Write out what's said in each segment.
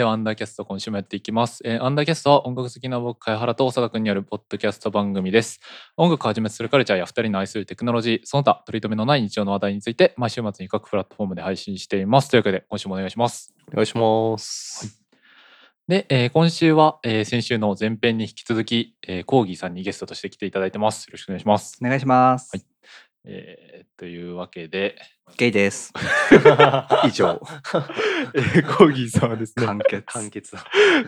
ではアンダーキャスト今週もやっていきます、えーアンダーキャストは音楽好きな僕貝原と長田君によるポッドキャスト番組です。音楽をはじめとするカルチャーや二人の愛するテクノロジーその他取り留めのない日常の話題について毎週末に各プラットフォームで配信しています。というわけで今週もお願いします。お願いします。で、えー今週は、えー先週の前編に引き続き、えーコーギーさんにゲストとして来ていただいてます。よろしくお願いします、お願いします。はいえーというわけで、ゲイです。以上。えーコーギーさんはですね完結。完結だ。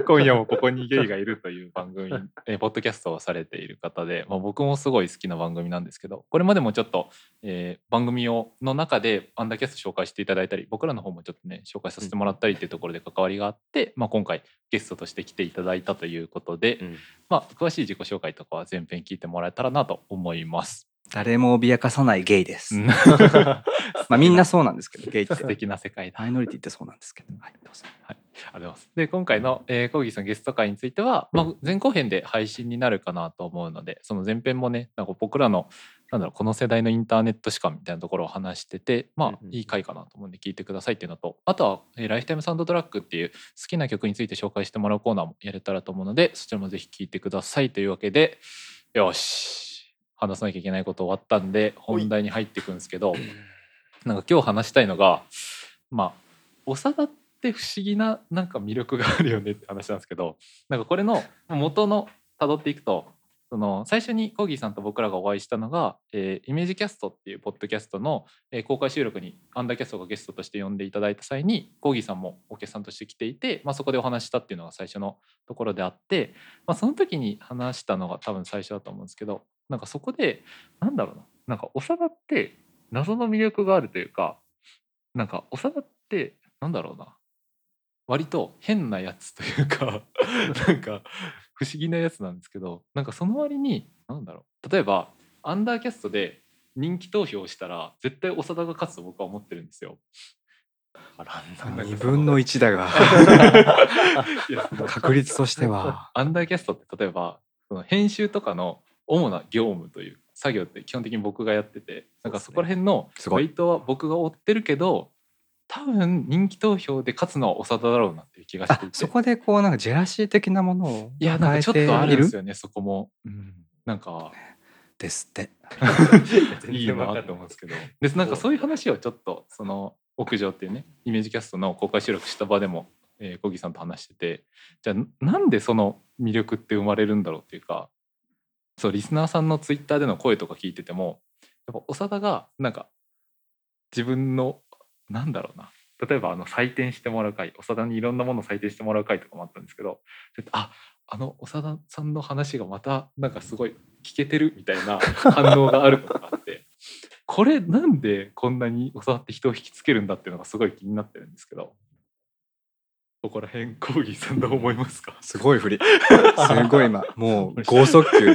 今夜もここにゲイがいるという番組、えーポッドキャストをされている方で、まあ、僕もすごい好きな番組なんですけどこれまでもちょっと、えー番組をの中でアンダーキャスト紹介していただいたり僕らの方もちょっとね紹介させてもらったりっていうところで関わりがあって、まあ、今回ゲストとして来ていただいたということで、うんまあ、詳しい自己紹介とかは前編聞いてもらえたらなと思います。誰も脅かさないゲイです。うん まあみんなそうなんですけど、ゲイって。素敵な世界だ。マイノリティってそうなんですけど。はい、どうぞ。ありがとうございます。で今回の、えー、コーギーさんゲスト会については、まあ、前後編で配信になるかなと思うのでその前編もねなんか僕らのなんだろうこの世代のインターネット史観みたいなところを話しててまあいい回かなと思うんで聞いてくださいっていうのとあとは、えーライフタイムサウンドトラックっていう好きな曲について紹介してもらうコーナーもやれたらと思うのでそちらもぜひ聞いてくださいというわけでよし話さなきゃいけないこと終わったんで本題に入っていくんですけど なんか今日話したいのがまあ長田って不思議ななんか魅力があるよねって話なんですけどなんかこれの元の辿っていくとその最初にコーギーさんと僕らがお会いしたのが、えーイメージキャストっていうポッドキャストの、えー公開収録にアンダーキャストがゲストとして呼んでいただいた際にコーギーさんもお客さんとして来ていて、まあ、そこでお話ししたっていうのが最初のところであって、まあ、その時に話したのが多分最初だと思うんですけどなんかそこでなんだろうな。なんか長田って謎の魅力があるというかなんか長田ってなんだろうな。割と変なやつというかなんか不思議なやつなんですけどなんかその割になんだろう。例えばアンダーキャストで人気投票をしたら絶対長田が勝つと僕は思ってるんですよ。あら二分の一だが、確率としては。アンダーキャストって例えばその編集とかの主な業務という作業って基本的に僕がやっててなんかそこら辺のすごい。ウェイトは僕が追ってるけど多分人気投票で勝つのは長田だろうなっていう気がしていて。あそこでこうなんかジェラシー的なものをいやなんかちょっとあるんですよねそこも、うん、なんかですって。いいなって思うんですけど。でなんかそういう話をちょっとその屋上っていうねイメージキャストの公開収録した場でも、えー、小木さんと話しててじゃあなんでその魅力って生まれるんだろうっていうかそうリスナーさんのツイッターでの声とか聞いててもやっぱ長田がなんか自分のなんだろうな。例えばあの採点してもらう回長田にいろんなものを採点してもらう回とかもあったんですけどああの長田さんの話がまたなんかすごい聞けてるみたいな 反応があることがあってこれなんでこんなに長田って人を引きつけるんだっていうのがすごい気になってるんですけどここら辺コーギーさんどう思いますか？すごい振り。すごい今、もう剛速球。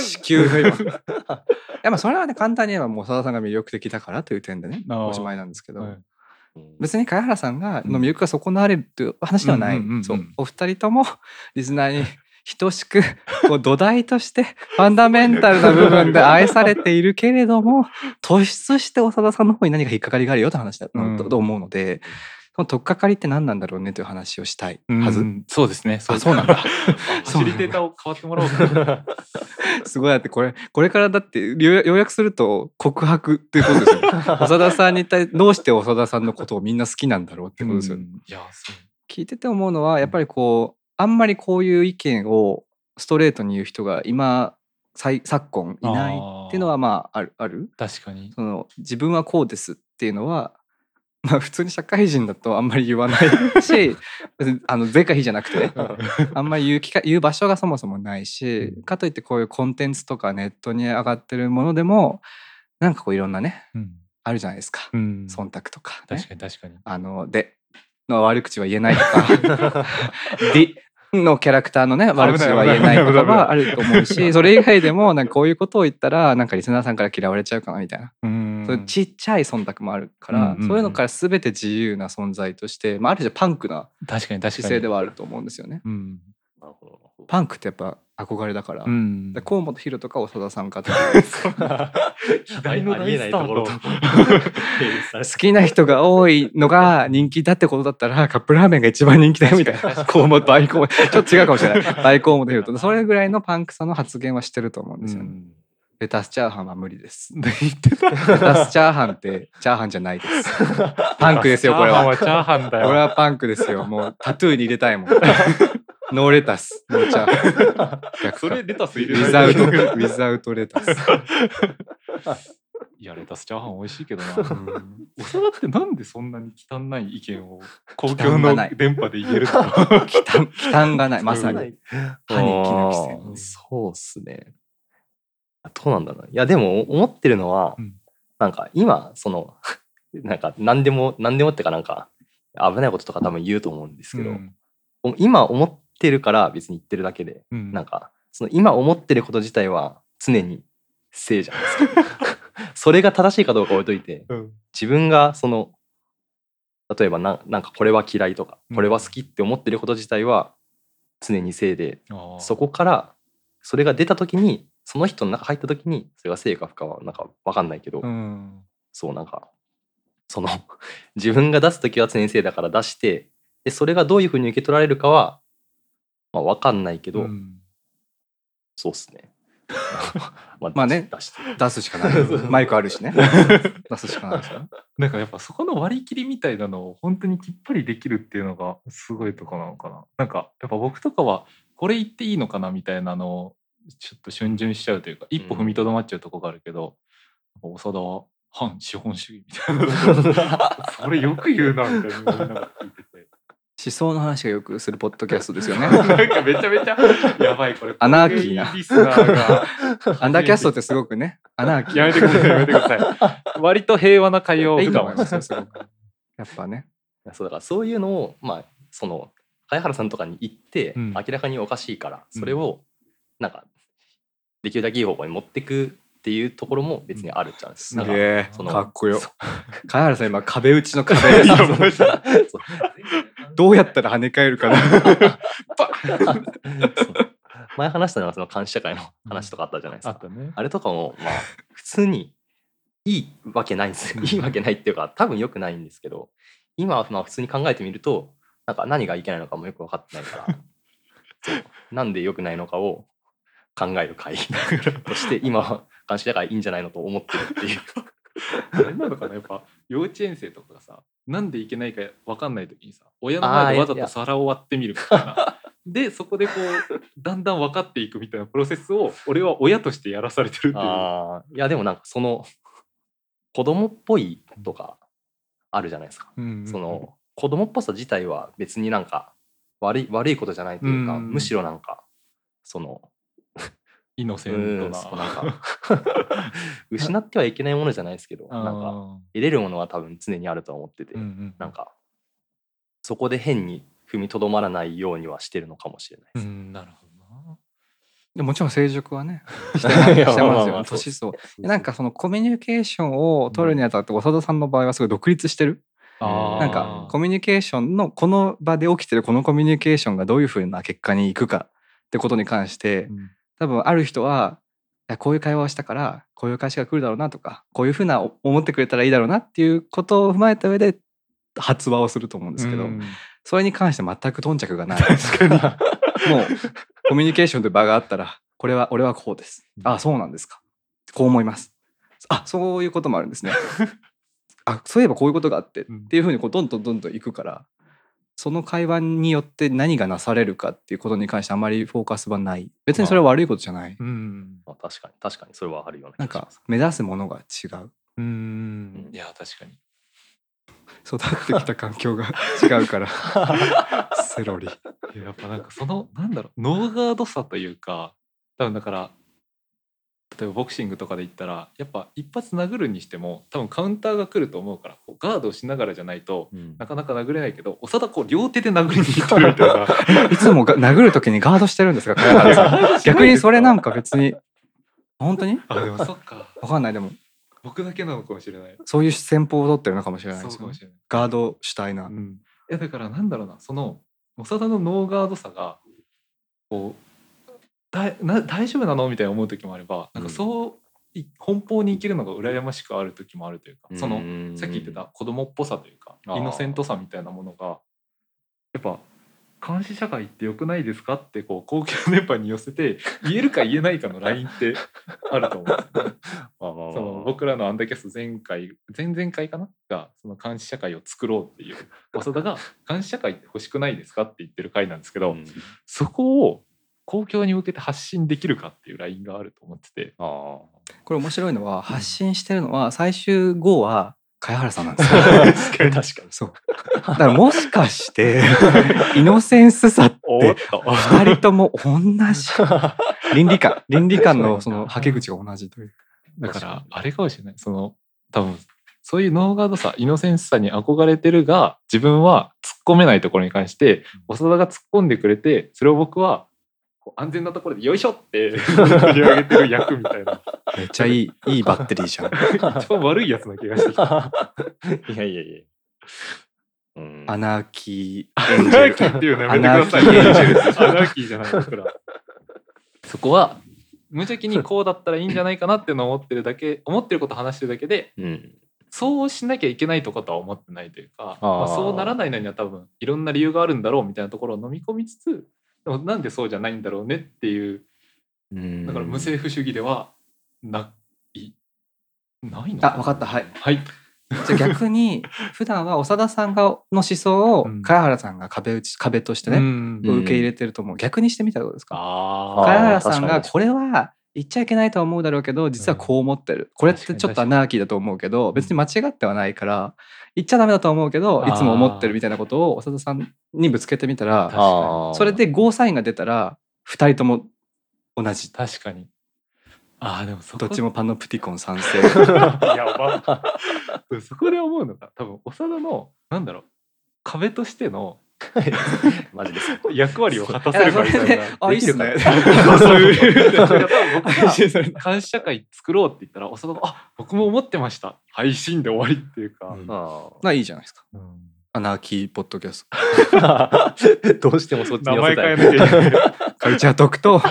地球が今。いやまあそれはね簡単に言えばもう長田さんが魅力的だからという点でねおしまいなんですけど、はい。別に貝原さんがの魅力が損なわれるという話ではない、お二人ともリスナーに等しくこう土台としてファンダメンタルな部分で愛されているけれども突出して長田さんの方に何か引っかかりがあるよと話だ、と思うのでその取っかかりって何なんだろうねという話をしたいはず、うん。そうですね。あそうなんだ。ファシリテーターを変わってもらおうかな。すごいだってこれこれからだって要要約すると告白っていうことですよ 長田さんに対どうして長田さんのことをみんな好きなんだろうってことですよね。うん。いやそう。聞いてて思うのはやっぱりこうあんまりこういう意見をストレートに言う人が今最昨今いないっていうのはまああるある。確かに。その自分はこうですっていうのはまあ普通に社会人だとあんまり言わないし あの是か非じゃなくてね。あんまり言う機会言う場所がそもそもないしかといってこういうコンテンツとかネットに上がってるものでもなんかこういろんなねうん。あるじゃないですか、うん。忖度とか、ね、確かに確かに。あのでの悪口は言えないとか。D のキャラクターのね悪口は言えないとかはあると思うしそれ以外でもなんかこういうことを言ったらなんかリスナーさんから嫌われちゃうかなみたいな、うんそういうちっちゃい忖度もあるから、うんうんうん。そういうのから全て自由な存在として、まあ、ある種パンクな姿勢ではあると思うんですよね。うん。パンクってやっぱ憧れだから、河本大とか長田さんかと。ころと大ス好きな人が多いのが人気だってことだったらカップラーメンが一番人気だよみたいな。河本倍河本ちょっと違うかもしれない。倍河本大と。それぐらいのパンクさの発言はしてると思うんですよね、レタスチャーハンは無理です。レタスチャーハンってチャーハンじゃないです。パンクですよこれは。チャーハンだこれはパンクですよ。もうタトゥーに入れたいもん。No lettuce。No チャーハン。それレタス入ウれない。 Without lettuce いやレタスチャーハン美味しいけどな。うん。長田ってなんでそんなに汚い意見を公共の電波で言えるの忌憚忌憚がない。まさに。はい歯に衣着なきそうっすね。どうなんだろうな。いやでも思ってるのは、うん。なんか今その なんか何でも何でもってかなんか危ないこととか多分言うと思うんですけど、うん。今思ってるから別に言ってるだけで、うん。なんかその今思ってること自体は常に正じゃないですか。それが正しいかどうか置いといてうん。自分がその例えばななんかこれは嫌いとかうん。これは好きって思ってること自体は常に正で、そこからそれが出た時にその人の中入った時にそれが正か不かはなんか分かんないけど、うん。そうなんかその 自分が出す時は常に正だから出してでそれがどういうふうに受け取られるかは、まあ、分かんないけど、うん。そうっすね。まあまあね出すしかない。マイクあるしね。出すしかないですよ。なんかやっぱそこの割り切りみたいなのを本当にきっぱりできるっていうのがすごいとこなのかな。なんかやっぱ僕とかはこれ言っていいのかなみたいなのをちょっと逡巡しちゃうというか一歩踏みとどまっちゃうとこがあるけど、長田は反資本主義みたいな。それよく言うなみたいな思いながら聞いてて。思想の話がよくするポッドキャストですよね。なんかめちゃめちゃやばいこれ。アナーキーな。アンダーキャストってすごくね。アナーキー。やめてくださいやめてください。割と平和な会話をいいと思いますよすごくやっぱね。そうだからそういうのをまあその貝原さんとかに言って、うん。明らかにおかしいからうんそれをなんかできるだけいい方向に持ってくっていうところも別にあるじゃんです。げえそのかっこよ。そ貝原さん今壁打ちの壁どうやったら跳ね返るかな。前話したのはその監視社会の話とかあったじゃないですか。あったね。あれとかもまあ普通にいいわけないんですよ。いいわけないっていうか多分良くないんですけど今はまあ普通に考えてみるとなんか何がいけないのかもよく分かってないからなんで良くないのかを考える会 として今は監視社会いいんじゃないのと思ってるっていう。あれなのかな？やっぱ幼稚園生とかがさなんでいけないか分かんない時にさ親の前でわざと皿を割ってみるみたいな。でそこでこうだんだん分かっていくみたいなプロセスを俺は親としてやらされてるっていう。いやでもなんかその子供っぽいとかあるじゃないですか。うんうんうんその子供っぽさ自体は別になんか悪い悪いことじゃないというか、うんむしろなんかそのイノセうントな。失ってはいけないものじゃないですけどなんかあ得れるものは多分常にあると思ってて、ーうんうん。なんかそこで変に踏みとどまらないようにはしてるのかもしれないです。うんなるほどな。でもちろん成熟はね してますよ。年相なんかそのコミュニケーションを取るにあたって長田さんの場合はすごい独立してる。なんかコミュニケーションのこの場で起きてるこのコミュニケーションがどういうふうな結果にいくかってことに関してうん多分ある人はいやこういう会話をしたからこういう会社が来るだろうなとかこういうふうなお思ってくれたらいいだろうなっていうことを踏まえた上で発話をすると思うんですけど、うん。それに関して全く頓着がない。もうコミュニケーションという場があったらこれは俺はこうです。あそうなんですか。こう思います。あそういうこともあるんですね。あそういえばこういうことがあって、うん。っていうふうにこうどんどんどんどんいくからその会話によって何がなされるかっていうことに関してあまりフォーカスはない。別にそれは悪いことじゃない、うん。まあ、確かに。確かにそれはあるようなん気がします。目指すものが違う。うん。いや確かに。育ってきた環境が 違うから。セロリ。やっぱなんかそのなんだろう。ノーガードさというか多分だから例えばボクシングとかで言ったらやっぱ一発殴るにしても多分カウンターが来ると思うからこうガードをしながらじゃないとうん。なかなか殴れないけど長田こう両手で殴りに行ってるみたいな。いつもが殴る時にガードしてるんですか 逆にそれなんか別に本当に？あでもそっか。わかんないでも。僕だけなのかもしれない。そういう戦法を取ってるのかもしれないですよそうかもしれない。ガードしたいな、うん、いやだからなんだろうなその長田のノーガードさがこうだな大丈夫なの？みたいな思う時もあればなんかそう、い奔放に生きるのが羨ましくある時もあるというか、そのうんさっき言ってた子供っぽさというかイノセントさみたいなものがやっぱ監視社会って良くないですかってこう公共電波に寄せて 言えるか言えないかのラインってあると思うんですその僕らのアンダーキャスト前回前々回かな？がその監視社会を作ろうっていう長田が監視社会って欲しくないですかって言ってる回なんですけど、うん。そこを公共に向けて発信できるかっていうラインがあると思ってて。あこれ面白いのは発信してるのは最終号は茅原さんなんですよ。確かに確かに。そう。だからもしかして イノセンスさってと。二人とも同じ？倫理観倫理観のそのはけ口が同じという。だからにあれかもしれない。その多分そういうノーガードさイノセンスさに憧れてるが自分は突っ込めないところに関して長田が突っ込んでくれてそれを僕はこう安全なところで「よいしょ!」って 取り上げてる役みたいなめっちゃいいいいバッテリーじゃん。一番悪いやつな気がしてきた。いやいやいや。うんアナーキーアエンジェルナーキーっていうのやめてください。アナーキーじゃない僕ら。そこは無邪気にこうだったらいいんじゃないかなっていうのを思ってるだけ思ってることを話してるだけでうんそうしなきゃいけないとことは思ってないというかあーまあ、そうならないのには多分いろんな理由があるんだろうみたいなところを飲み込みつつでもなんでそうじゃないんだろうねっていう。うん。だから無政府主義ではない。ないの？あ分かった。はい。はい。じゃあ逆に 普段は長田さんがの思想をうん。茅原さんが壁打ち壁としてね、受け入れてると思う。逆にしてみたらどうですか？あ茅あー原さんがこれは言っちゃいけないとは思うだろうけど実はこう思ってる、これってちょっとアナーキーだと思うけど別に間違ってはないから言っちゃダメだとは思うけどいつも思ってるみたいなことを長田さんにぶつけてみたらそれでゴーサインが出たら2人とも同じ。確かに。ああでもそこどっちもパノプティコン賛成。やば。そこで思うのが多分長田のなんだろう壁としてのマジです。役割を果たせるかみたいな。あいいっすね そういう。だから多分僕が監視社会作ろうって言ったら、長田が、あ僕も思ってました。配信で終わりっていうか。うんあまあいいじゃないですかうんアナーキーポッドキャストー どうしてもそっち名に寄せたい。前変えなきゃいけない。カルチャートークと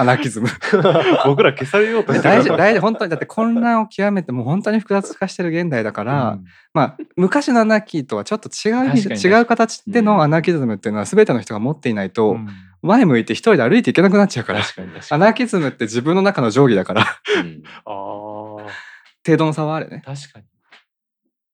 アナーキズム。僕ら消されようとして大事大事本当に。だって混乱を極めてもう本当に複雑化してる現代だから、うん。まあ昔のアナーキーとはちょっと違う違う形でうんのアナーキズムっていうのは全ての人が持っていないと、うん。前向いて一人で歩いていけなくなっちゃうから。アナーキズムって自分の中の定規だから。うん。ああ、程度の差はあるね。確かに。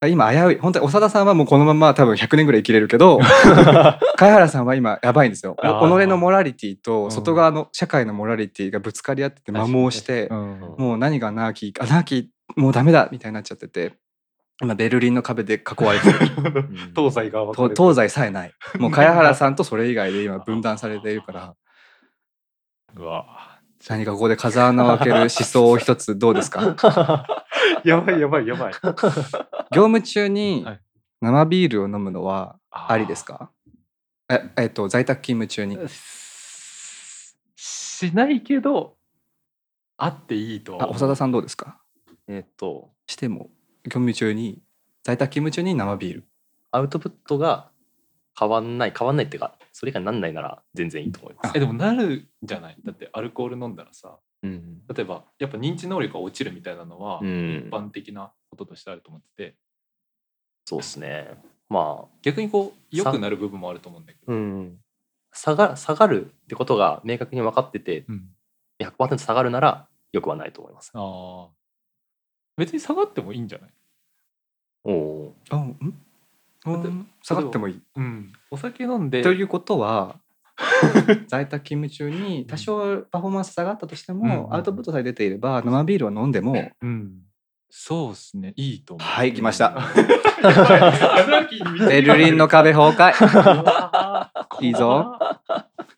今危うい。本当に長田さんはもうこのまま多分100年ぐらい生きれるけど 茅原さんは今やばいんですよ。己のモラリティうん。と外側の社会のモラリティがぶつかり合ってて摩耗してうん。もう何がアナーキーアナーキーもうダメだみたいになっちゃってて今ベルリンの壁で囲われてる。東西が東西さえない。もう茅原さんとそれ以外で今分断されているから。うわ。何かここで風穴を開ける思想を一つどうですか？やばいやばいやばい。業務中にはい。生ビールを飲むのはありですか？ええっと在宅勤務中に。しないけどあっていいとはあ長田さんどうですか？えっと、しても業務中に在宅勤務中に生ビール。アウトプットが変わんない、変わんないっていうか、それ以外になんないなら全然いいと思います。えでもなるんじゃない？だってアルコール飲んだらさうん。例えばやっぱ認知能力が落ちるみたいなのは、うん。一般的なこととしてあると思ってて。そうですね。ま逆にこう良さくなる部分もあると思うんだけあ、ど、うん。下が下がるってことが明確に分かってて、うん。100%下がるならよくはないと思います。ああ別に下がってもいいんじゃない？おおあん？うん。下がってもいい。うん。お酒飲んでということは 在宅勤務中に多少パフォーマンス下がったとしても、うん。アウトプットさえ出ていれば生ビールを飲んでもうんそうですね。いいと思う。はい来ました。ベベルリンの壁崩壊。いいぞ。ぞ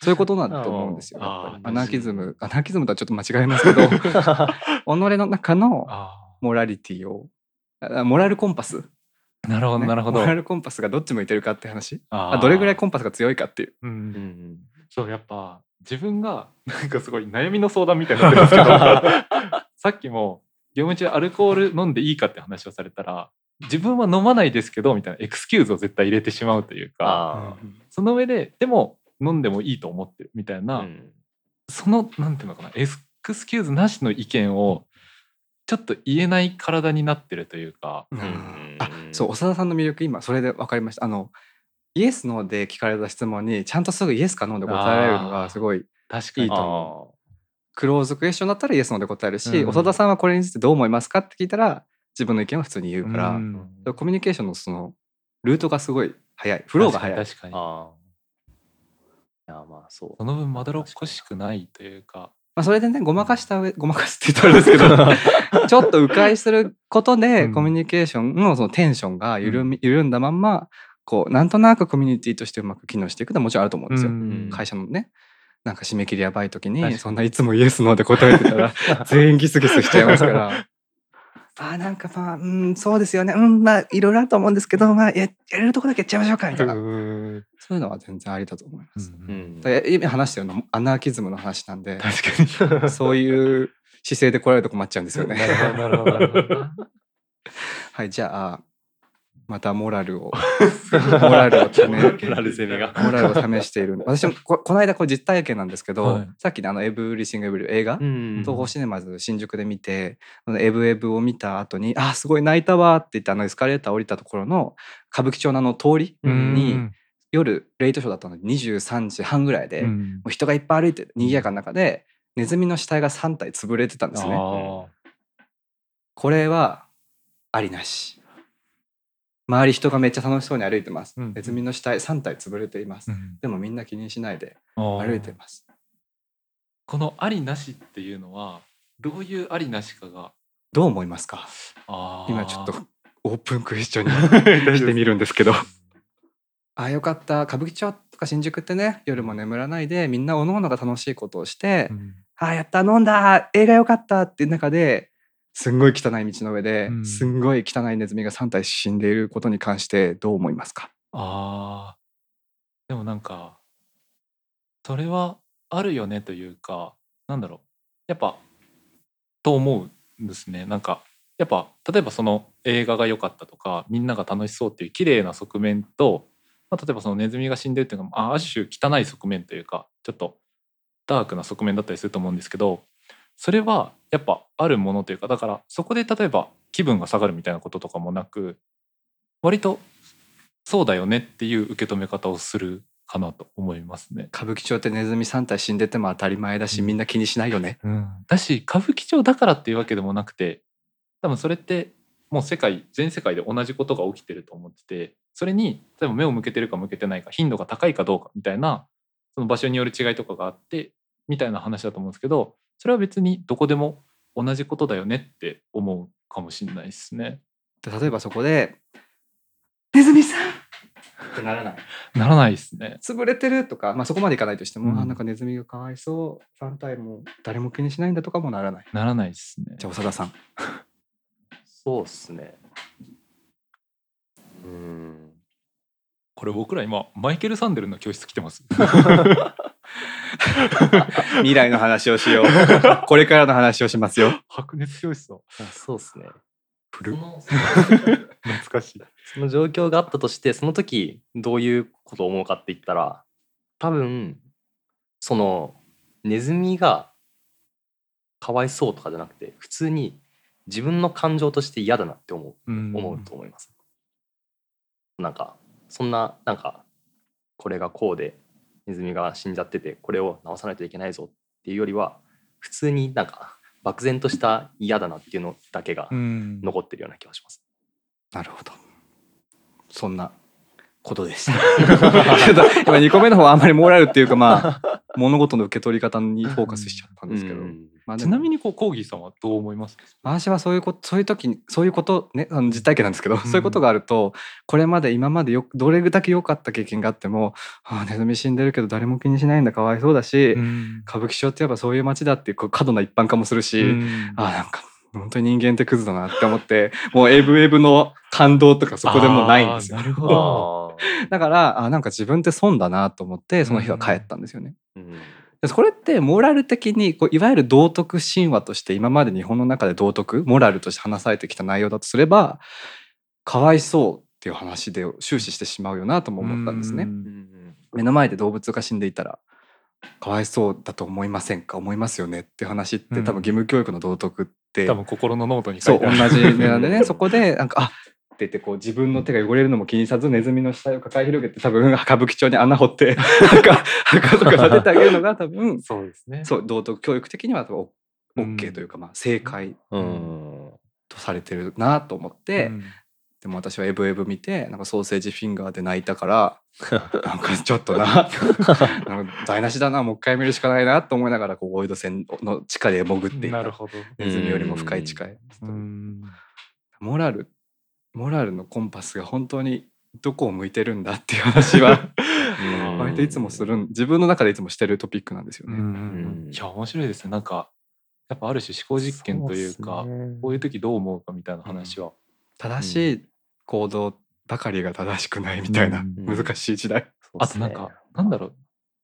そういうことなんだと思うんですよ。アナーキズム、アナーキズムとはちょっと間違えますけど、己の中のあモラリティを、あモラルコンパス、ーなるほどねなるほど。モラルコンパスがどっち向いてるかって話、どれぐらいこコンパスが強いかっていう。そうやっぱ自分がなんかすごい悩みの相談みたいになってるんですけど。さっきも業務中アルコール飲んでいいかって話をされたら自分は飲まないですけどみたいなエクスキューズを絶対入れてしまうというか。その上ででも飲んでもいいと思ってるみたいな、うん。そのなんていうのかなエクスキューズなしの意見をちょっと言えない体になってるというか。うん。ん。あそう長田さんの魅力今それで分かりました。あのイエス・ノーで聞かれた質問にちゃんとすぐイエスかノーで答えられるのがすごい確かに。いいと思クローズクエスチョンだったらイエス・ノーで答えるし、うん。長田さんはこれについてどう思いますかって聞いたら自分の意見を普通に言うから、うん。コミュニケーションのそのルートがすごい早い。フローが早い。確かに。確かにああいやまあそう。その分まどろっこしくないというか。まあ、それでねごまかした上ごまかすって言ったらあれですけど ちょっと迂回することで、うん。コミュニケーションのそのテンションが緩み、緩んだまんまこうなんとなくコミュニティとしてうまく機能していくのはもちろんあると思うんですよ。うん。会社のねなんか締め切りやばい時にに。そんないつもイエスノーで答えてたら 全員ギスギスしちゃいますから。あーなんかまあうんそうですよね。うんまあいろいろあると思うんですけどまあややれるとこだけやっちゃいましょうかみたいな、うんそういうのは全然ありだと思います。うんだから今話してるのもアナーキズムの話なんで確かに。そういう姿勢で来られると困っちゃうんですよね。なるほどなるほど。はい、じゃあ、またモラルを、モラルを試モラル攻めが。モラルを試している。私もここの間これ実体験なんですけど、はい。さっきのあのエブリシングエブリ映画、うん東宝シネマズ新宿で見て、エブエブを見た後に、あ、すごい泣いたわって言って、あのエスカレーター降りたところの歌舞伎町のあの通りうんに、夜レイトショーだったので23時半ぐらいで、もう人がいっぱい歩いて賑やかな中で、ネズミの死体が3体潰れてたんですね。あこれはありなし。周り人がめっちゃ楽しそうに歩いてます。うんネズミの死体3体潰れています。ーうんでもみんな気にしないで歩いてます。このありなしっていうのはどういうありなしかが？どう思いますか？今ちょっとオープンクエスチョンに してみるんですけど。あよかった歌舞伎町とか新宿ってね夜も眠らないでみんなおのおのが楽しいことをして、うんあやった飲んだ映画よかったっていう中ですんごい汚い道の上で、うん。すんごい汚いネズミが3体死んでいることに関してどう思いますか？あー。でもなんかそれはあるよねというかなんだろう。やっぱと思うんですね。なんかやっぱ例えばその映画が良かったとかみんなが楽しそうっていう綺麗な側面と、まあ、例えばそのネズミが死んでるっていうのはあある種汚い側面というかちょっとダークな側面だったりすると思うんですけどそれはやっぱあるものというかだからそこで例えば気分が下がるみたいなこととかもなく割とそうだよねっていう受け止め方をするかなと思いますね。歌舞伎町ってネズミ3体死んでても当たり前だし、うんみんな気にしないよね。だし歌舞伎町だからっていうわけでもなくて多分それってもう世界全世界で同じことが起きてると思っててそれに例えば目を向けてるか向けてないか頻度が高いかどうかみたいなその場所による違いとかがあってみたいな話だと思うんですけどそれは別にどこでも同じことだよねって思うかもしれないですね。で例えばそこで「ネズミさん!」ってならない。ならないですね。潰れてるとか、まあ、そこまでいかないとしても、うんあなんかネズミがかわいそう3体も誰も気にしないんだとかもならない。ならないですね。じゃあ長田さん。そうっすねうんこれ僕ら今マイケル・サンデルの教室来てます。未来の話をしよう。これからの話をしますよ。白熱教室だ。あそうっすねプルその 懐かしい。その状況があったとしてその時どういうことを思うかって言ったら多分そのネズミがかわいそうとかじゃなくて普通に自分の感情として嫌だなって思ううん思うと思います。なんかそんななんかこれがこうでネズミが死んじゃっててこれを直さないといけないぞっていうよりは普通になんか漠然とした嫌だなっていうのだけがうん残ってるような気がします。なるほど。そんなことでした。ちょっと今2個目の方はあんまりモラルっていうかまあ 物事の受け取り方にフォーカスしちゃったんですけど。うん。まあちなみにこうコーギーさんはどう思います？私はそういうことそういう時にそういうことねあの実体験なんですけど、そういうことがあるとこれまで今までよくどれだけ良かった経験があっても「ああネズミ死んでるけど誰も気にしないんだかわいそうだし、ん。歌舞伎町ってやっぱそういう街だっていうこう過度な一般化もするし、ああなんか本当に人間ってクズだなって思ってもうエブエブの感動とかそこでもうないんですよ。なるほど。だからあなんか自分って損だなと思ってその日は帰ったんですよね。うんでこれってモラル的にこういわゆる道徳神話として今まで日本の中で道徳モラルとして話されてきた内容だとすればかわいそうっていう話で終始してしまうよなとも思ったんですね。ううんん。目の前で動物が死んでいたらかわいそうだと思いませんか？思いますよねっていう話って、うん。多分義務教育の道徳って多分心のノートにそう書いてある同じ値段でねそこでなんかあっててこう自分の手が汚れるのも気にさずネズミの死体を抱え広げて多分歌舞伎町に穴掘って墓墓とか建ててあげるのが多分そうですね。そう道徳教育的にはオうん。OK というか、まあ、正解うん。とされてるなと思って、うん。でも私は「エブエブ」見てなんかソーセージフィンガーで泣いたから なんかちょっとななんか台無しだなもう一回見るしかないなと思いながらこうオイド線の地下で潜っていた。なるほど。ネズミよりも深い地下へ。うん。モラルモラルのコンパスが本当にどこを向いてるんだっていう話はうん。割といつもするん自分の中でいつもしてるトピックなんですよね。うん。うんうんいや面白いですね。なんかやっぱある種思考実験というかね。こういう時どう思うかみたいな話は、正しい行動ばかりが正しくないみたいなうん。難しい時代。ね。あとなんかなんだろう。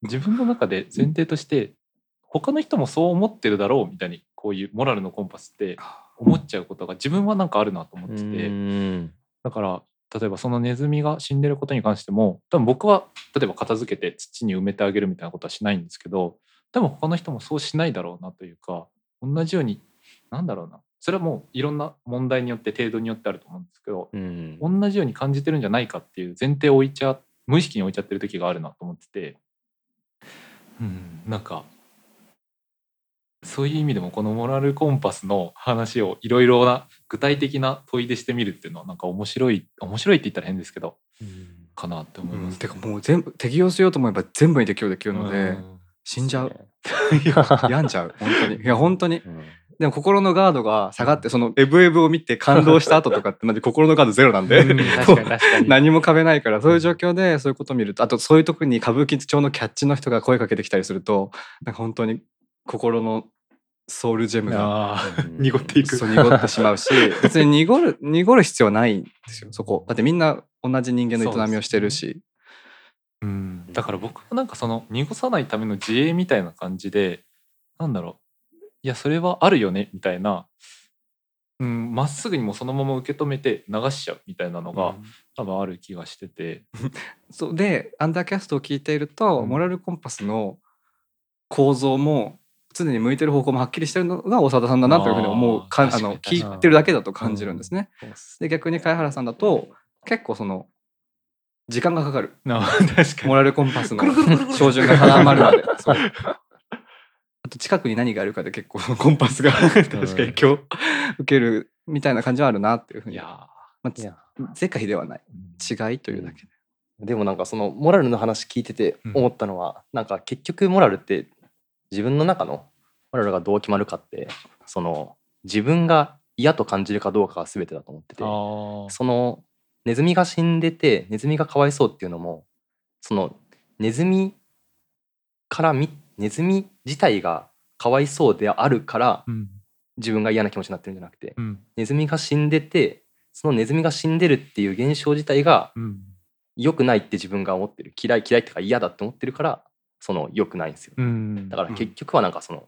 自分の中で前提として他の人もそう思ってるだろうみたいにこういうモラルのコンパスって思っちゃうことが自分はなんかあるなと思ってて、だから例えばそのネズミが死んでることに関しても多分僕は例えば片付けて土に埋めてあげるみたいなことはしないんですけど多分他の人もそうしないだろうなというか同じようになんだろうな。それはもういろんな問題によって程度によってあると思うんですけど同じように感じてるん。じゃないかっていう前提を置いちゃ無意識に置いちゃってる時があるなと思っててうんなんかそういう意味でもこのモラルコンパスの話をいろいろな具体的な問いでしてみるっていうのはなんか面白い面白いって言ったら変ですけどかなって思います、うん。てかもう全部適用しようと思えば全部に適用できるので、うん。死んじゃう。病んじゃう。本当に。いや本当に。うん。でも心のガードが下がってそのエブエブを見て感動した後とかってマジ心のガードゼロなんで、何も壁ないからそういう状況でそういうことを見るとあとそういう時に歌舞伎町のキャッチの人が声かけてきたりするとなんか本当に心のソウルジェムが濁っていく。そう濁ってしまうし 別に濁る濁る必要はないんですよそこ。だってみんな同じ人間の営みをしてるし。うん、だから僕はなんかその濁さないための自衛みたいな感じでなんだろう。いやそれはあるよねみたいな。うんまっすぐにもそのまま受け止めて流しちゃうみたいなのが、多分ある気がしてて、そうでアンダーキャストを聞いていると、うん。モラルコンパスの構造も常に向いてる方向もはっきりしてるのが長田さんだなというふうに思うかあの聞いてるだけだと感じるんですね。そうっすで逆に貝原さんだと結構その時間がかかる。モラルコンパスの照準が定まるまで。あと近くに何があるかで結構コンパスが確かに影響を受けるみたいな感じはあるなっていうふうに。いやまあ世界ではない。ー違いというだけで。でもなんかそのモラルの話聞いててうん思ったのは、なんか結局モラルって自分の中のモラルがどう決まるかってその自分が嫌と感じるかどうかが全てだと思っててそのネズミが死んでてネズミがかわいそうっていうのもそのネズミからみネズミ自体がかわいそうであるからうん。自分が嫌な気持ちになってるんじゃなくてうん。ネズミが死んでてそのネズミが死んでるっていう現象自体がうん。良くないって自分が思ってる。嫌い嫌いってか嫌だって思ってるからその良くないんですよ。うん。だから結局はなんかその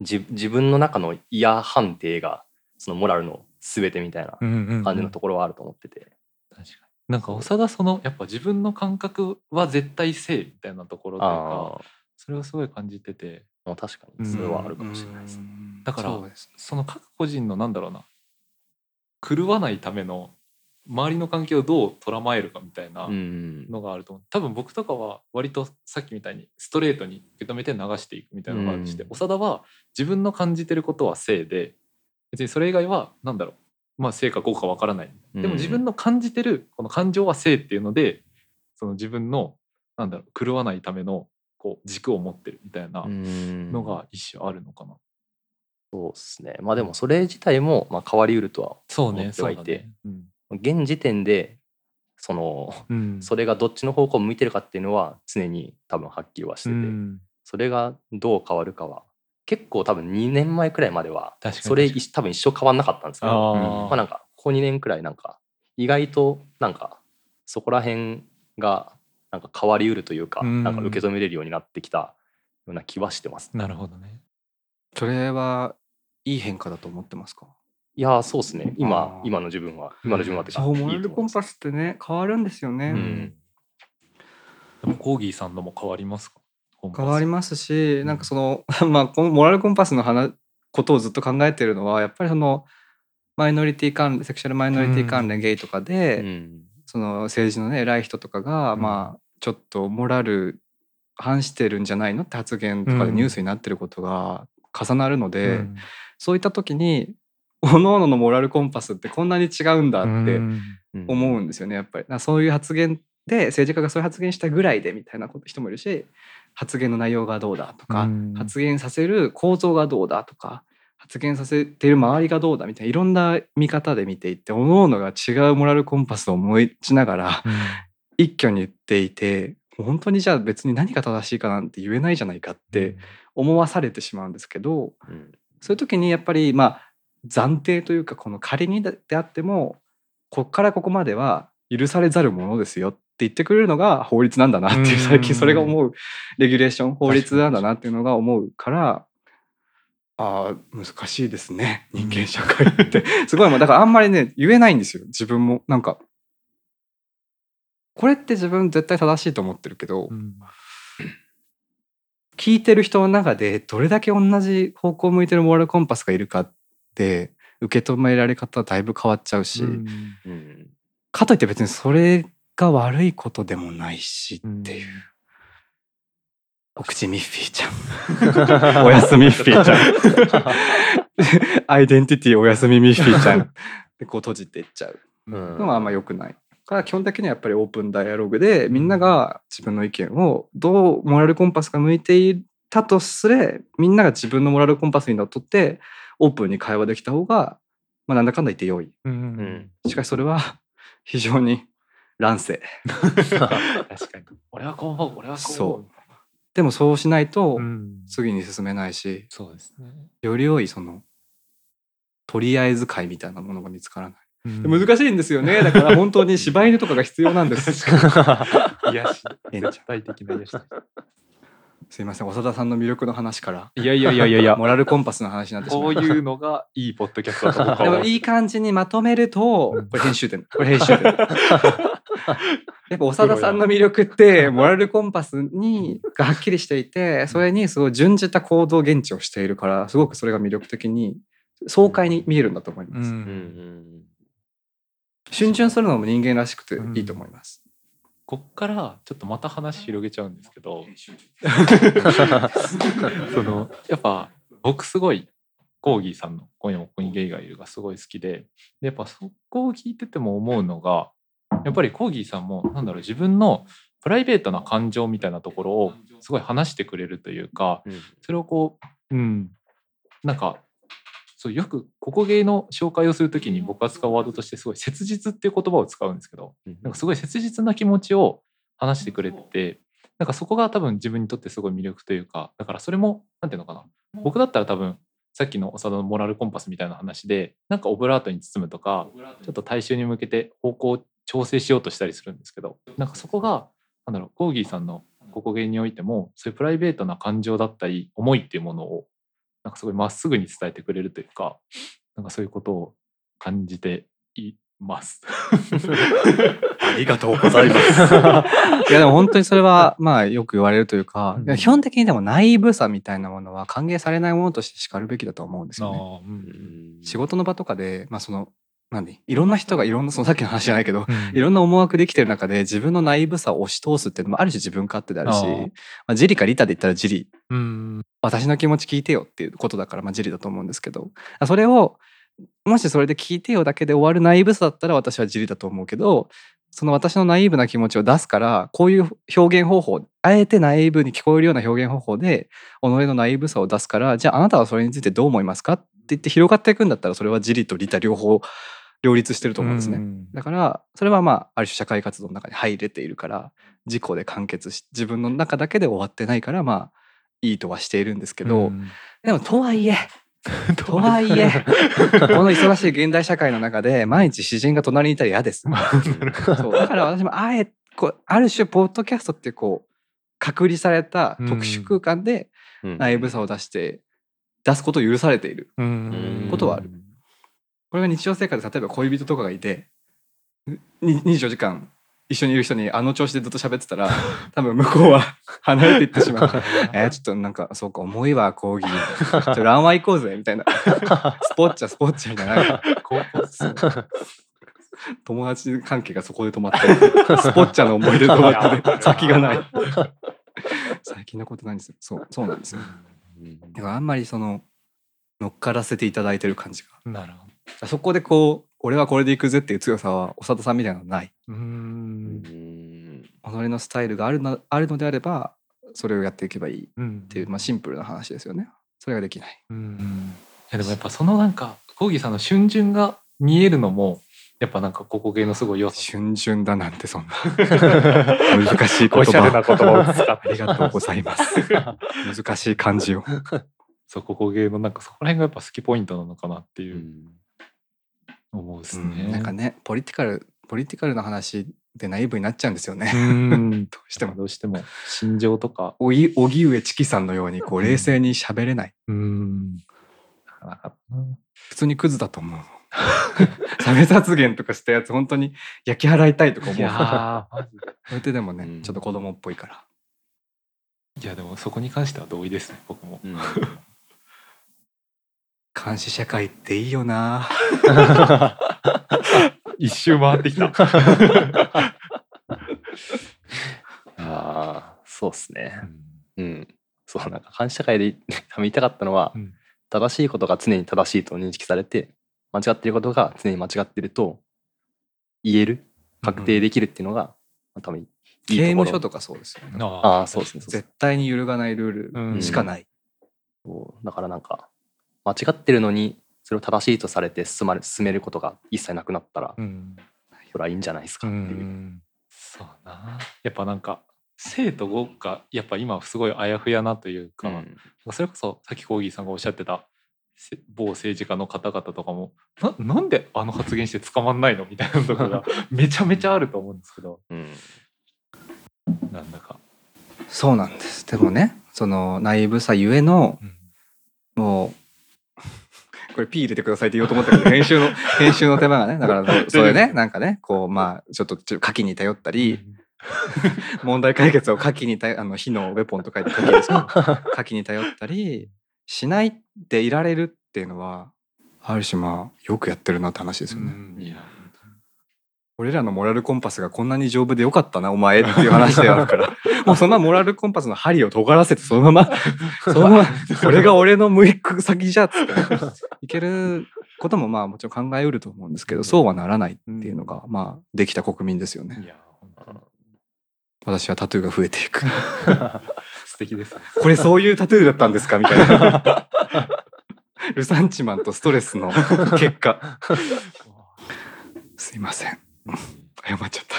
自自分の中の嫌判定がそのモラルの全てみたいな感じのところはあると思ってて、確かに。なんか長田そのやっぱ自分の感覚は絶対正みたいなところというかあそれをすごい感じてて。あ確かにそれはあるかもしれないです、うんだからそうですその各個人のなんだろうな。狂わないための周りの関係をどう捉まえるかみたいなうん。のがあると思う。多分僕とかは割とさっきみたいにストレートに受け止めて流していくみたいなのがあるとして、うん。長田は自分の感じてることは正で別にそれ以外はなんだろう。まあ正か誤かわからない。でも自分の感じてるこの感情は正っていうのでその自分のなんだろう狂わないためのこう軸を持ってるみたいなうん。のが一種あるのかな。そうですね。まあでもそれ自体もまあ変わりうるとはそう思ってはいて。ね。うん現時点でそのうん。それがどっちの方向を向いてるかっていうのは常に多分はっきりはしてて、うん。それがどう変わるかは結構多分2年前くらいまではそれ多分一生変わんなかったんですけどまあなんかここ2年くらいなんか意外となんかそこら辺がなんか変わりうるというか、うん。なんか受け止めれるようになってきたような気はしてます。なるほどね。それはいい変化だと思ってますか？いやーそうですね。今今の自分は。今の自分はモラルコンパスってね変わるんですよね、うん。でもコーギーさんのも変わりますか？変わりまますしなんかその まあこのモラルコンパスの話ことをずっと考えてるのはやっぱりそのマイノリティ関連セクシャルマイノリティ関連ゲイとかで、うん。その政治のね偉い人とかが、うん。まあちょっとモラル反してるんじゃないのって発言とかでうん。ニュースになってることが重なるので、うん。そういった時に各々のモラルコンパスってこんなに違うんだってうん。思うんですよねやっぱり。そういう発言で政治家がそういう発言したぐらいでみたいなこと人もいるし発言の内容がどうだとか、うん。発言させる構造がどうだとか発言させている周りがどうだみたいないろんな見方で見ていって各々が違うモラルコンパスを持ちながらうん。一挙に言っていて本当にじゃあ別に何が正しいかなんて言えないじゃないかって思わされてしまうんですけどうん。そういう時にやっぱりまあ暫定というかこの仮にであってもこっからここまでは許されざるものですよって言ってくれるのが法律なんだなっていううん。最近それが思うレギュレーション法律なんだなっていうのが思うからああ難しいですね人間社会って。すごいもうだからあんまりね言えないんですよ。自分もなんかこれって自分絶対正しいと思ってるけど、うん。聞いてる人の中でどれだけ同じ方向を向いてるモラルコンパスがいるかって受け止められ方はだいぶ変わっちゃうし、かといって別にそれが悪いことでもないしっていう。お口ミッフィーちゃん。おやすみミッフィーちゃん。アイデンティティおやすみミッフィーちゃん。でこう閉じていっちゃううんのはあんま良くない。だから基本的にはやっぱりオープンダイアログでみんなが自分の意見をどうモラルコンパスが向いていたとすれみんなが自分のモラルコンパスにのっとってオープンに会話できた方が、まあ、なんだかんだ言って良い。うんうんしかしそれは 非常に乱世。確かに 俺はこう思う俺はこう思うでもそうしないとうん次に進めないし、そうですねより良いそのとりあえず会みたいなものが見つからない。うん難しいんですよね。だから本当に柴犬とかが必要なんです。癒しえんちゃん絶対的な癒しすいません、長田さんの魅力の話から、いやいやいやいやいやモラルコンパスの話になってしまこういましいうのがいいポッドキャストだと。でもいい感じにまとめると、うんこれ編集点。これ編集点。やっぱ長田さんの魅力って、モラルコンパスにがはっきりしていて、それにすごい準じた行動現地をしているから、すごくそれが魅力的に、爽快に見えるんだと思います。うんうんうん逡巡するのも人間らしくていいと思います。こっからちょっとまた話広げちゃうんですけど。そのやっぱ僕すごいコーギーさんの「今夜もここにゲイがいる」がすごい好きで。でやっぱそこを聞いてても思うのがやっぱりコーギーさんもなんだろう自分のプライベートな感情みたいなところをすごい話してくれるというかうん。それをこううん。なんかそうよくここゲイの紹介をするときに僕が使うワードとしてすごい切実っていう言葉を使うんですけどなんかすごい切実な気持ちを話してくれててなんかそこが多分自分にとってすごい魅力というかだからそれもなんていうのかな。僕だったら多分さっきの長田のモラルコンパスみたいな話でなんかオブラートに包むとかちょっと大衆に向けて方向を調整しようとしたりするんですけどなんかそこがなんだろうコーギーさんのここ芸においてもそういうプライベートな感情だったり思いっていうものをなんかすごいまっすぐに伝えてくれるというかなんかそういうことを感じています。ありがとうございます。いやでも本当にそれはまあよく言われるというか、うん基本的にでもナイーブさみたいなものは歓迎されないものとして叱るべきだと思うんですよね。うん仕事の場とかでまあその何？いろんな人がいろんなそのさっきの話じゃないけど、うん。いろんな思惑できてる中で自分のナイーブさを押し通すっていうのもある種自分勝手であるしあーまあ、ジリかリタで言ったらジリ。うん。私の気持ち聞いてよっていうことだから、まあ、ジリだと思うんですけど。それをもしそれで聞いてよだけで終わるナイーブさだったら私はジリだと思うけどその私のナイーブな気持ちを出すからこういう表現方法あえてナイーブに聞こえるような表現方法で己のナイーブさを出すからじゃああなたはそれについてどう思いますか？って言って広がっていくんだったらそれはジリとリタ両方両立してると思うんですね。ん。だからそれはまあある種社会活動の中に入れているから自己で完結し自分の中だけで終わってないからまあいいとはしているんですけど、うん。でもとはいえ とはいえこの忙しい現代社会の中で毎日詩人が隣にいたら嫌です。そう。だから私もあえこうある種ポッドキャストってこう隔離された特殊空間でナイブさを出して出すことを許されている。うん。ことはあるこれが日常生活で例えば恋人とかがいてに24時間一緒にいる人にあの調子でずっと喋ってたら 多分向こうは離れていってしまう。えーちょっとなんかそうか重いわ講義。ちょっとランワ行こうぜみたいな。スポッチャスポッチャみたいな 友達関係がそこで止まってる。スポッチャの思い出で止まってる。先がない。最近のことなんですよ。そうそうなんですよ。うん。だからあんまりその乗っからせていただいてる感じが。なるほどそこでこう俺はこれでいくぜっていう強さは長田さんみたいなのはない。うんん。己のスタイルがあるのあるのであればそれをやっていけばいいっうんていう、まあ、シンプルな話ですよね。それができない。うん。いやでもやっぱそのなんかコーギーさんの春巡が見えるのもやっぱなんかここ芸のすごい良さ春巡だなんてそんな。難しい言おしゃれな葉言葉を使っありがとうございます。難しい漢字を。そうここ芸のなんかそこら辺がやっぱ好きポイントなのかなってう。いうん思うですね。なんかねポリティカルポリティカルな話でナイーブになっちゃうんですよね。うん。どうしても。どうしても。心情とか。おぎ荻上チキさんのようにこう冷静に喋れない。うん。普通にクズだと思う。差別発言とかしたやつ本当に焼き払いたいとか思いうやーマジで。それででもね、うん。ちょっと子供っぽいから。いやでもそこに関しては同意ですね僕も。うん 監視社会っていいよな。一周回ってきた。ああそうっすね。うん。そうなんか監視社会で 言いたかったのは、うん。正しいことが常に正しいと認識されて間違っていることが常に間違っていると言える確定できるっていうのが、まあ多分いい刑務所とかそうですよね。あああそうですね。絶対に揺るがないルールしかない、そうだからなんか間違ってるのにそれを正しいとされて進まれ進めることが一切なくなったら、うん。それはいいんじゃないですかうっていう。ん。そうな。やっぱなんか生と語がやっぱ今すごいあやふやなというか、うん。それこそさっきコーギーさんがおっしゃってたせ某政治家の方々とかもななんであの発言して捕まんないの？みたいなところが めちゃめちゃあると思うんですけど。うん。なんだか、そうなんです。でもねそのナイーブさゆえのうん。もうこれ P 入れてくださいって言おうと思ったけど編集の 編集の手間がねだからそそれねなんかねこうまあちょっとちょっと書きに頼ったり問題解決を書きに頼あの火のウェポンと書いて書きですけど書きに頼ったりしないでいられるっていうのはある種まあよくやってるなって話ですよね。俺らのモラルコンパスがこんなに丈夫でよかったなお前っていう話であるから。もうそんなモラルコンパスの針を尖らせてそのまま そのままこれが俺の向く先じゃっつって。いけることもまあもちろん考えうると思うんですけどそうはならないっていうのがまあできた国民ですよね。いや本当に。私はタトゥーが増えていく。素敵ですね。これそういうタトゥーだったんですか？みたいな。ルサンチマンとストレスの結果。すいません謝っちゃった。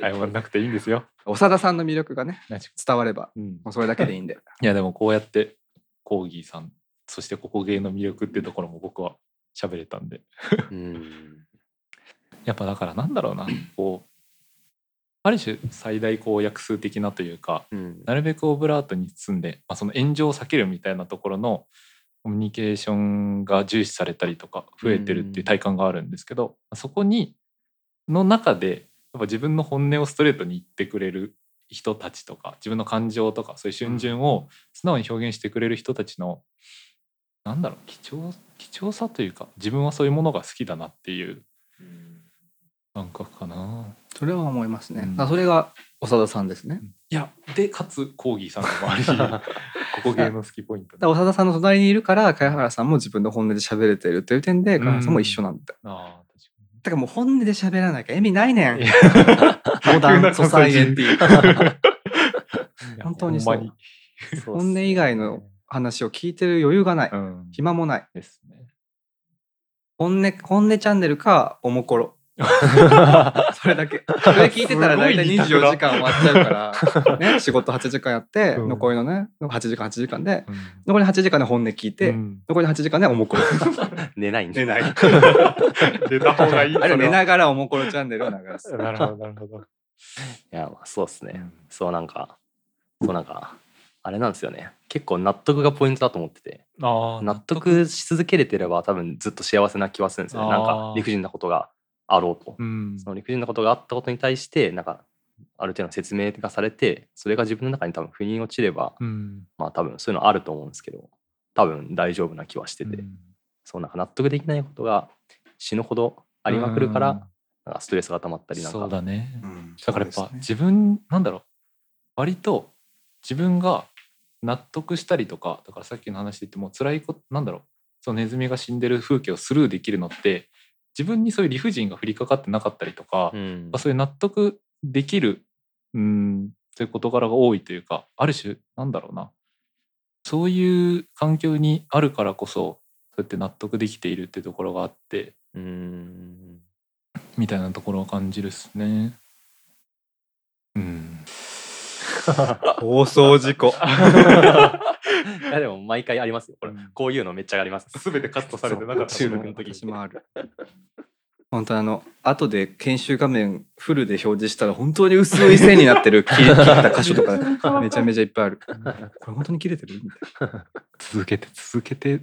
謝らなくていいんですよ、長田さんの魅力がね伝わればにうん。もうそれだけでいいんで。いやでもこうやってコーギーさんそしてここ芸の魅力っていうところも僕は喋れたんで。うん。やっぱだからなんだろうなこうある種最大公約数的なというかうん。なるべくオブラートに包んで、まあ、その炎上を避けるみたいなところのコミュニケーションが重視されたりとか増えてるっていう体感があるんですけど、そこにの中でやっぱ自分の本音をストレートに言ってくれる人たちとか自分の感情とかそういう瞬順を素直に表現してくれる人たちのなんだろう貴重貴重さというか自分はそういうものが好きだなっていう感覚かな。それは思いますね、うん。あそれが長田さんですね。いやでかつコーギーさんでもあり ここ芸の好きポイント。だから長田さんの隣にいるから茅原さんも自分の本音で喋れてるという点でうん茅原さんも一緒なんだ、ああ確かだからもう本音で喋らなきゃ意味ないねん。モダンソサイエティ本当にそう。本音以外の話を聞いてる余裕がない、うん。暇もない。ですね。本音本音チャンネルかおもころ それだけ。それ聞いてたら大体すごい二択だ。24時間終わっちゃうから、ね、仕事8時間やって、うん。残りのね8時間8時間でうん。残り8時間で本音聞いて、うん。残り8時間でおもころ。寝ないんで寝ない。出た方がいいあれ寝なながらおもころチャンネルを流す。なるほどなるほど、いやまあそうですね、うん。そうなんかそうなんかあれなんですよね。結構納得がポイントだと思ってて。ああ納得。し続けれてれば多分ずっと幸せな気はするんですよね。なんあー。か理不尽なことがあろうと、うん。その理不尽なことがあったことに対してなんかある程度の説明がされてそれが自分の中に多分腑に落ちれば、うん。まあ多分そういうのあると思うんですけど多分大丈夫な気はしてて、うん。そうなんか納得できないことが死ぬほどありまくるから、うん。なんかストレスが溜まったりなんか。そうだね。うん。だからやっぱね。自分なんだろう。割と自分が納得したりとかだからさっきの話で言っても辛いことなんだろう。そのネズミが死んでる風景をスルーできるのって自分にそういう理不尽が降りかかってなかったりとか、うん。まあそういう納得できるうんそういう事柄が多いというかある種なんだろうな。そういう環境にあるからこそそうやって納得できているっていうところがあってうん。みたいなところを感じるっすね。うん、放送事故 いやでも毎回ありますよ。これ、うん。こういうのめっちゃあります。全てカットされてなかった収録の時私もある本当あの後で研修画面フルで表示したら本当に薄い線になってる 切り切った箇所とか めちゃめちゃいっぱいある。これ本当に切れてる？みたい続けて続けて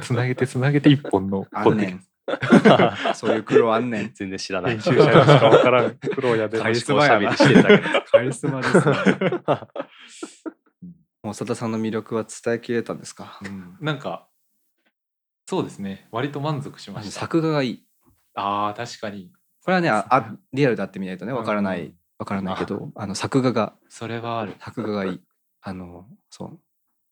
つなげてつなげて一本のなあんねん。そういう苦労あんねん。全然知らない。編集者にしか分からん苦労やでカリスマやなカリスマですねもう長田さんの魅力は伝えきれたんですか？うん。なんかそうですね。割と満足しました。作画がいい。あー確かに。これはねああリアルで会ってみないとねわからないうんわからないけどあ。の作画がそれはある。作画がいい。あのそう。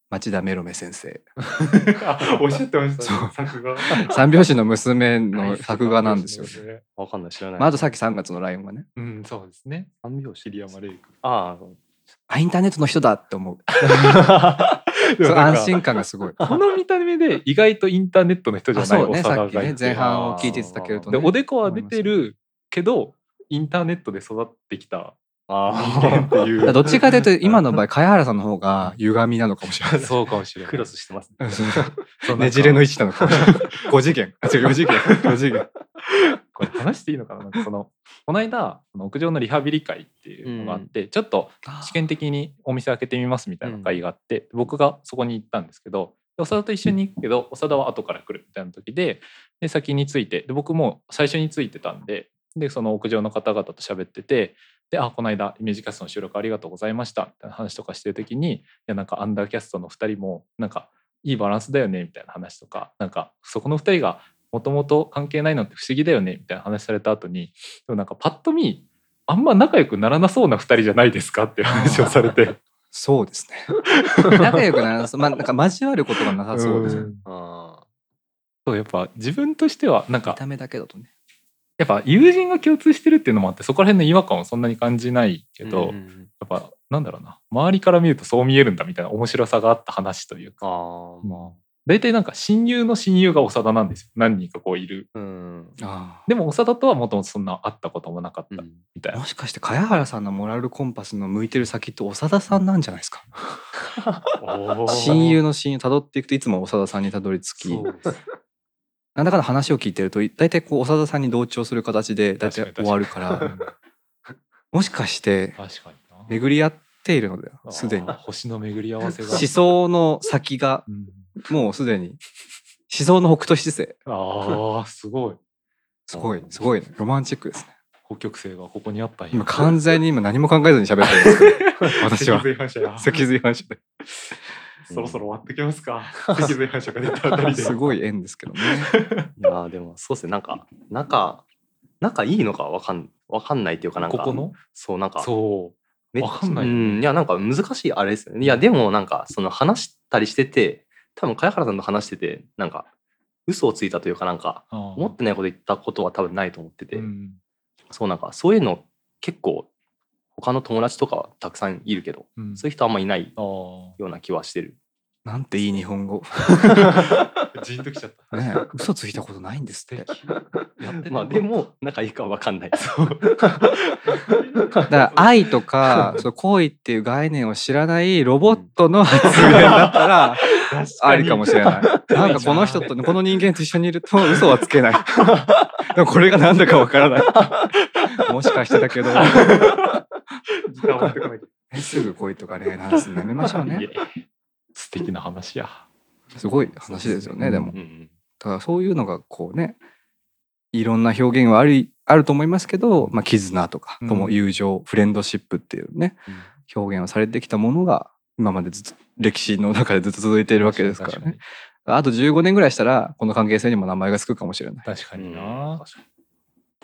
町田メロメ先生。あおっしゃってましたそう。作画。三拍子の娘の作画なんですよ、ね。わかんない。知らない、まあ、あとさっき3月のライオンがね。うんそうですね。三拍子桐山レイ君ああインターネットの人だって思 う。安心感がすごい。この見た目で意外とインターネットの人じゃあないそうねさっきね前半を聞いていただけるとね。でおでこは出てるけどインターネットで育ってきたあ人間っていうどっちかというと今の場合茅原さんの方が歪みなのかもしれない。そうかもしれない。クロスしてますね。ねじれの位置なのかもしれない。5次元。あ違う4次元。4次元。これ話していいのかな？なんかその この間屋上のリハビリ会っていうのがあって、ちょっと試験的にお店開けてみますみたいな会があって、僕がそこに行ったんですけどで長田と一緒に行くけど長田は後から来るみたいな時でで先についてで僕も最初についてたんででその屋上の方々と喋っててで「あこの間イメージキャストの収録ありがとうございました」みたいな話とかしてる時にいやなんかアンダーキャストの2人もなんかいいバランスだよねみたいな話とかなんかそこの2人がもともと関係ないのって不思議だよねみたいな話された後にでもなんかパッと見あんま仲良くならなそうな2人じゃないですかっていう話をされて。そうですね。仲良くならそうまあなんか交わることがなさそうですよん。あそうやっぱ自分としてはなんか見た目だけだとねやっぱ友人が共通してるっていうのもあってそこら辺の違和感をそんなに感じないけど、やうんうんうん。っぱなんだろうな。周りから見るとそう見えるんだみたいな面白さがあった話というかあー。ま大体なんか親友の親友が長田なんですよ。何人かこういる。あうん。あでも長田とはもともとそんな会ったこともなかったうんみたいな、もしかして茅原さんのモラルコンパスの向いてる先って長田さんなんじゃないですか？親友の親友辿っていくといつも長田さんにたどり着き。そうですなんだかんだ話を聞いてると大体こう長田さんに同調する形で大体終わるから。うんもしかして巡り合っているのだよすでに。星の巡り合わせが。思想の先がうん。もうすでに思想の北斗七星。ああすごい。すごいすごいねロマンチックですね。北極星がここにあった今完全に今何も考えずに喋ってるんですけど 私は。脊髄反射や。脊髄反射でそろそろ終わってきますか。脊髄反射が出たあたりで。すごい縁ですけどね。いやーでもそうですね。なんか仲仲いいのかわかんわかんないっていうかなんか。ここの？そうなんか。そめっわかんないようねん。いやなんか難しいあれですよね。いやでもなんかその話したりしてて多分茅原さんと話しててなんか嘘をついたというかなんかう思ってないこと言ったことは多分ないと思ってて、うん。そうなんかそういうの結構他の友達とかはたくさんいるけど、うん。そういう人あんまいないあような気はしてる。なんていい日本語。あジーンときちゃった。ねえ嘘ついたことないんですって。やってまあでも仲いいかは分かんない。だから愛とかそう恋っていう概念を知らないロボットの発言だったらありかもしれない。なんかこの人とこの人間と一緒にいると嘘はつけない。でもこれが何だかわからない。もしかしてだけど、すぐ恋とか恋愛の話するのやめましょうね。素敵な話や。すごい話ですよね、でも。うんうん。だからそういうのがこうね、いろんな表現はありあると思いますけど、まあ、絆とかうん。友友情、フレンドシップっていうね表現をされてきたものが今までずっと歴史の中でずっと続いているわけですからね。あと15年ぐらいしたらこの関係性にも名前がつくかもしれない。確かにうん。な確かに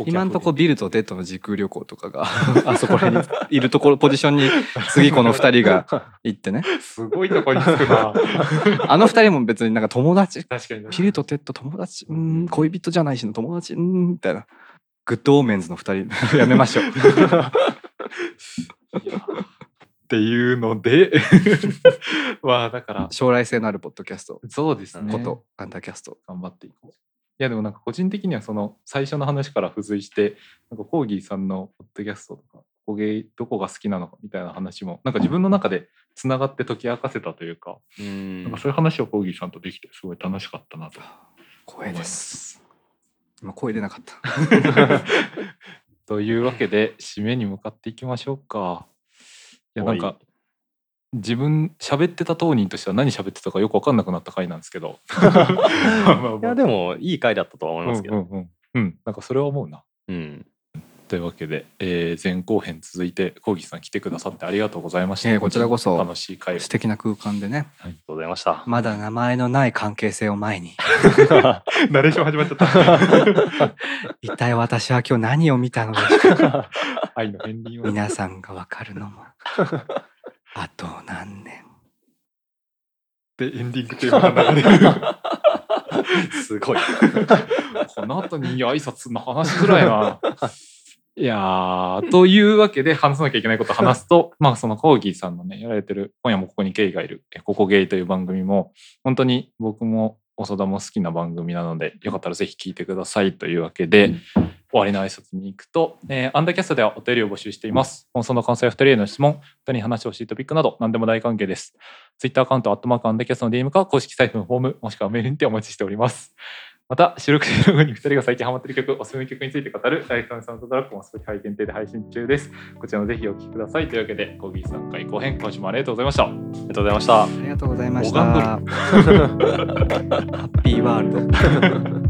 今んとこビルとテッドの時空旅行とかが あそこら辺にいるところポジションに次この2人が行ってね。すごいとこにつくな。あの2人も別になんか友達。確かに。ビルとテッド友達？うーん恋人じゃないしの友達？うーんみたいな。グッドオーメンズの2人。やめましょう。っていうので。まあだから。将来性のあるポッドキャスト。そうですね。こと、アンダーキャスト。頑張っていこう。いやでもなんか個人的にはその最初の話から付随してなんかコーギーさんのポッドキャストとかコーギーどこが好きなのかみたいな話もなんか自分の中でつながって解き明かせたというか,、うん。なんかそういう話をコーギーさんとできてすごい楽しかったなと光栄です。今声出なかった。というわけで締めに向かっていきましょうか。いやなんか自分喋ってた当人としては何喋ってたかよく分かんなくなった回なんですけど。いや でもいい回だったとは思いますけど、うんうんうんうん、なんかそれは思うな。うんというわけで、えー前後編続いてコーギーさん来てくださってありがとうございました。ええこちらこそ楽しい回を素敵な空間でねありがとうございました。まだ名前のない関係性を前に ナレーション始まっちゃった。一体私は今日何を見たのでしょうか愛の片鱗を。皆さんがわかるのもあと何年でエンディングテーマが流れる。すごい。この後に挨拶の話しづらいな。いやーというわけで話さなきゃいけないことを話すと まあそのコーギーさんのねやられてる「今夜もここにゲイがいる」え「ここゲイ」という番組も本当に僕も長田も好きな番組なのでよかったらぜひ聞いてくださいというわけで、終わりの挨拶に行くと、えーアンダーキャストではお便りを募集しています。放送の感想や2人への質問、2人に話してほしいトピックなど何でも大歓迎です。ツイッターアカウント、アットマークアンダーキャストの DM か公式サイトのフォーム、もしくはメールにてお待ちしております。また、収録終了後に 2人が最近ハマっている曲、おすすめの曲について語るライフタイムサウンドトラックも少し配限定で配信中です。こちらもぜひお聴きください。というわけで、コーギー3回後編、今週もありがとうございました。ありがとうございました。ありがとうございました ハッピーワールド